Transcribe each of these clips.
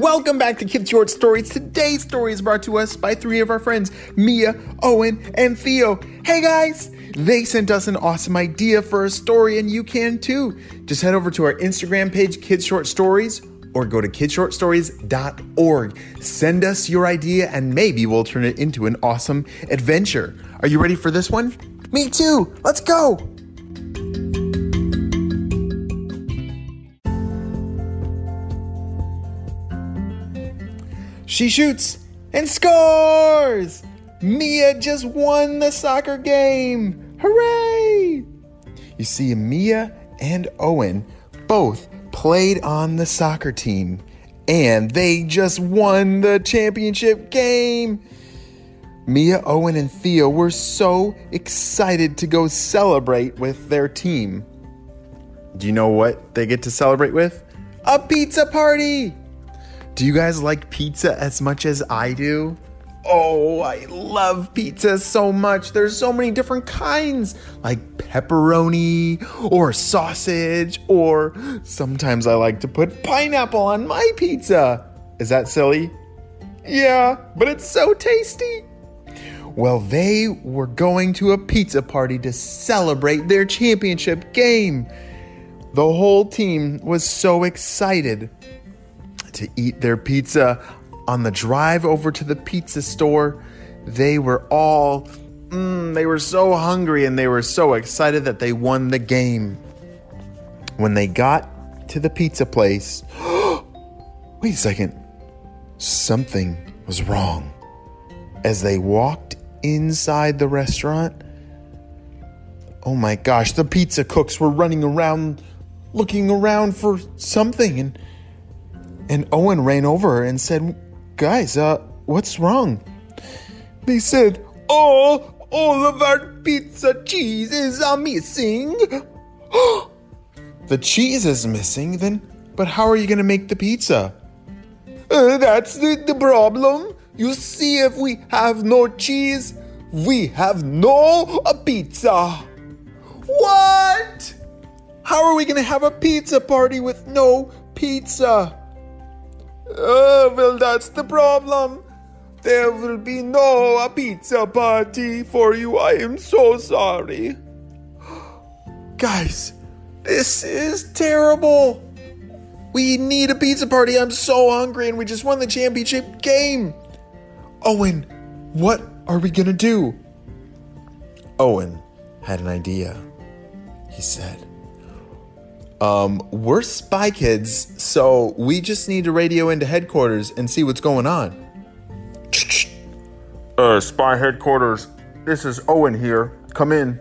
Welcome back to Kids Short Stories. Today's story is brought to us by three of our friends, Mia, Owen, and Theo. Hey guys! They sent us an awesome idea for a story, and you can too. Just head over to our Instagram page, Kids Short Stories, or go to kidshortstories.org. Send us your idea, and maybe we'll turn it into an awesome adventure. Are you ready for this one? Me too! Let's go! She shoots and scores! Mia just won the soccer game! Hooray! You see, Mia and Owen both played on the soccer team, and they just won the championship game. Mia, Owen, and Theo were so excited to go celebrate with their team. Do you know what they get to celebrate with? A pizza party! Do you guys like pizza as much as I do? Oh, I love pizza so much. There's so many different kinds, like pepperoni or sausage, or sometimes I like to put pineapple on my pizza. Is that silly? Yeah, but it's so tasty. Well, they were going to a pizza party to celebrate their championship game. The whole team was so excited to eat their pizza. On the drive over to the pizza store, they were all, mm, they were so hungry and they were so excited that they won the game. When they got to the pizza place, wait a second, something was wrong. As they walked inside the restaurant, oh my gosh, the pizza cooks were running around looking around for something and and Owen ran over and said, Guys, uh, what's wrong? They said, Oh, all of our pizza cheeses are missing. the cheese is missing, then, but how are you going to make the pizza? Uh, that's the, the problem. You see, if we have no cheese, we have no a pizza. What? How are we going to have a pizza party with no pizza? Oh, well, that's the problem. There will be no pizza party for you. I am so sorry. Guys, this is terrible. We need a pizza party. I'm so hungry and we just won the championship game. Owen, what are we gonna do? Owen had an idea. He said, um, we're spy kids, so we just need to radio into headquarters and see what's going on. Uh, spy headquarters. This is Owen here. Come in.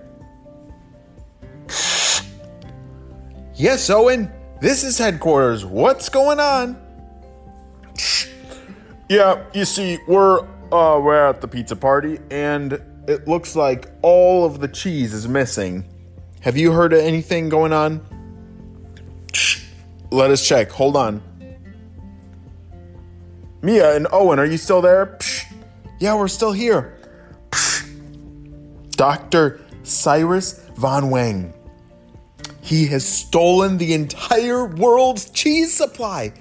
Yes, Owen, this is headquarters. What's going on? Yeah, you see, we're uh we're at the pizza party and it looks like all of the cheese is missing. Have you heard of anything going on? Let us check. Hold on. Mia and Owen, are you still there? Yeah, we're still here. Dr. Cyrus Von Wang. He has stolen the entire world's cheese supply.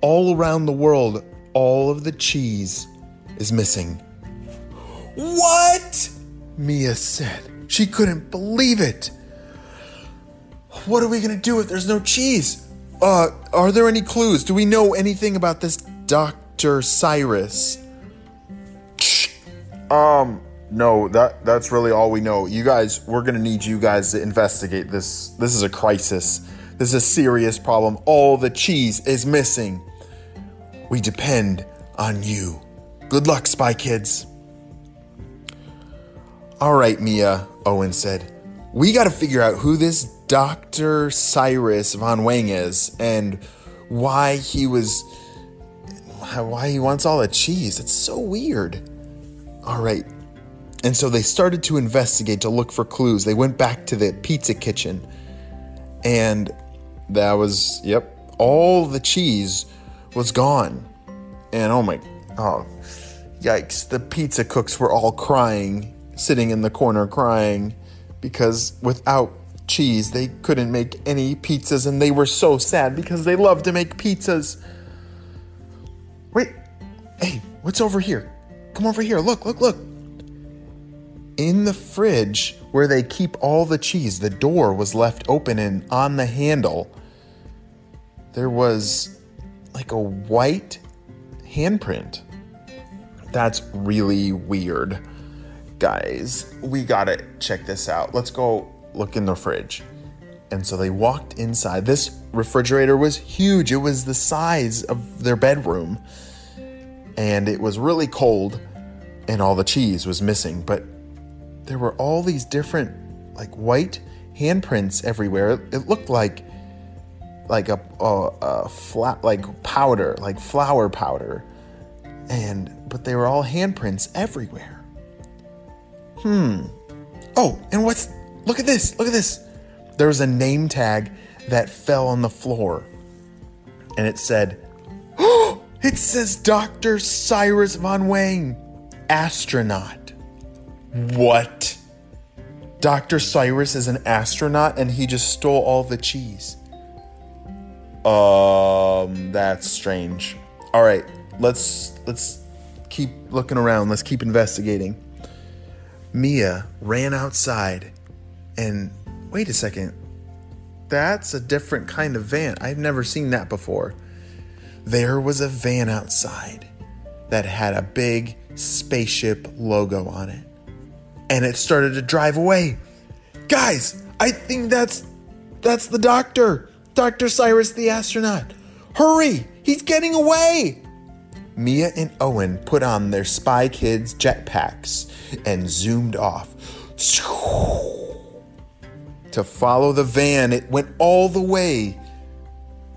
All around the world, all of the cheese is missing. What? Mia said. She couldn't believe it. What are we going to do if there's no cheese? Uh, are there any clues? Do we know anything about this Dr. Cyrus? Um, no, that that's really all we know. You guys, we're gonna need you guys to investigate this. This is a crisis. This is a serious problem. All the cheese is missing. We depend on you. Good luck, Spy Kids. All right, Mia, Owen said. We gotta figure out who this Dr. Cyrus Von Wang is and why he was. why he wants all the cheese. It's so weird. All right. And so they started to investigate to look for clues. They went back to the pizza kitchen. And that was, yep, all the cheese was gone. And oh my, oh, yikes. The pizza cooks were all crying, sitting in the corner crying because without cheese, they couldn't make any pizzas. And they were so sad because they love to make pizzas. Wait, hey, what's over here? Come over here. Look, look, look. In the fridge where they keep all the cheese, the door was left open and on the handle, there was like a white handprint. That's really weird. Guys, we gotta check this out. Let's go look in the fridge. And so they walked inside. This refrigerator was huge, it was the size of their bedroom. And it was really cold, and all the cheese was missing. But there were all these different, like white handprints everywhere. It looked like like a, a, a flat like powder like flour powder and but they were all handprints everywhere hmm oh and what's look at this look at this there was a name tag that fell on the floor and it said oh it says dr cyrus von wang astronaut what dr cyrus is an astronaut and he just stole all the cheese um, that's strange. All right, let's let's keep looking around. Let's keep investigating. Mia ran outside and wait a second. That's a different kind of van. I've never seen that before. There was a van outside that had a big spaceship logo on it. And it started to drive away. Guys, I think that's that's the doctor. Dr. Cyrus the astronaut. Hurry! He's getting away! Mia and Owen put on their Spy Kids jetpacks and zoomed off. To follow the van, it went all the way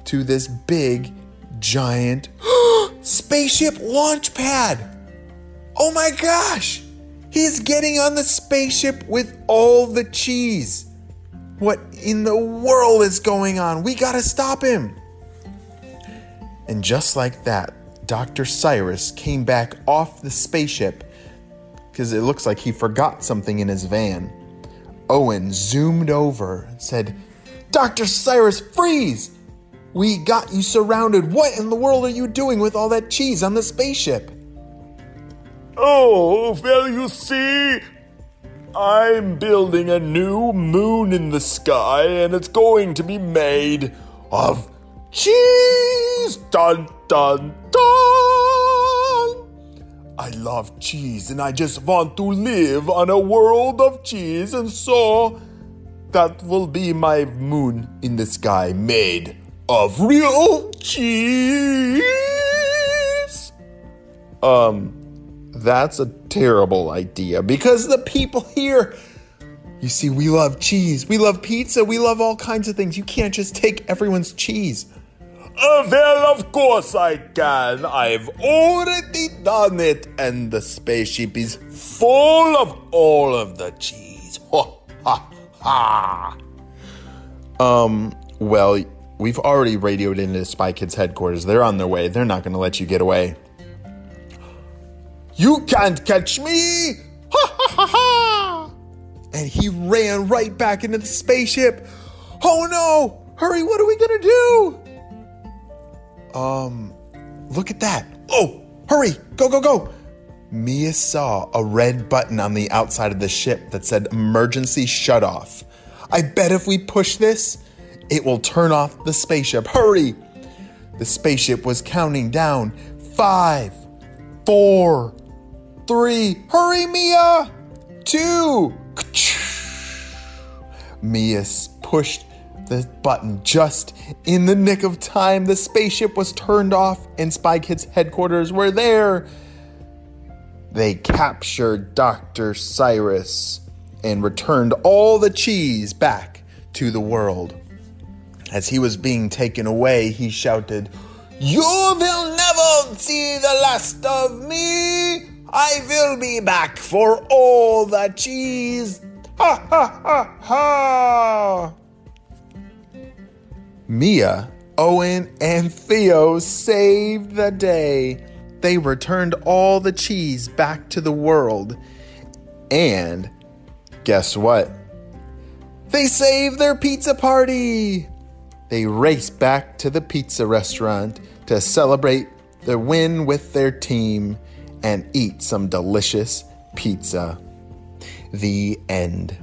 to this big, giant spaceship launch pad. Oh my gosh! He's getting on the spaceship with all the cheese. What in the world is going on? We gotta stop him. And just like that, Dr. Cyrus came back off the spaceship because it looks like he forgot something in his van. Owen zoomed over and said, Dr. Cyrus, freeze! We got you surrounded. What in the world are you doing with all that cheese on the spaceship? Oh, well, you see, I'm building a new moon in the sky, and it's going to be made of cheese. Dun dun. I love cheese, and I just want to live on a world of cheese, and so that will be my moon in the sky made of real cheese. Um, that's a terrible idea because the people here. You see, we love cheese, we love pizza, we love all kinds of things. You can't just take everyone's cheese. Uh, well, of course I can. I've already done it, and the spaceship is full of all of the cheese. Ha ha ha. Um, well, we've already radioed into Spy Kids headquarters. They're on their way. They're not going to let you get away. You can't catch me! Ha ha ha ha! And he ran right back into the spaceship. Oh no! Hurry, what are we gonna do? Um, look at that. Oh, hurry, go, go, go. Mia saw a red button on the outside of the ship that said emergency shut off. I bet if we push this, it will turn off the spaceship. Hurry! The spaceship was counting down five, four, three. Hurry, Mia! Two. Mia pushed the button just in the nick of time. The spaceship was turned off, and Spy Kids headquarters were there. They captured Dr. Cyrus and returned all the cheese back to the world. As he was being taken away, he shouted, You will never see the last of me! I will be back for all the cheese. Ha ha ha ha. Mia, Owen, and Theo saved the day. They returned all the cheese back to the world. And guess what? They saved their pizza party. They raced back to the pizza restaurant to celebrate the win with their team and eat some delicious pizza. The end.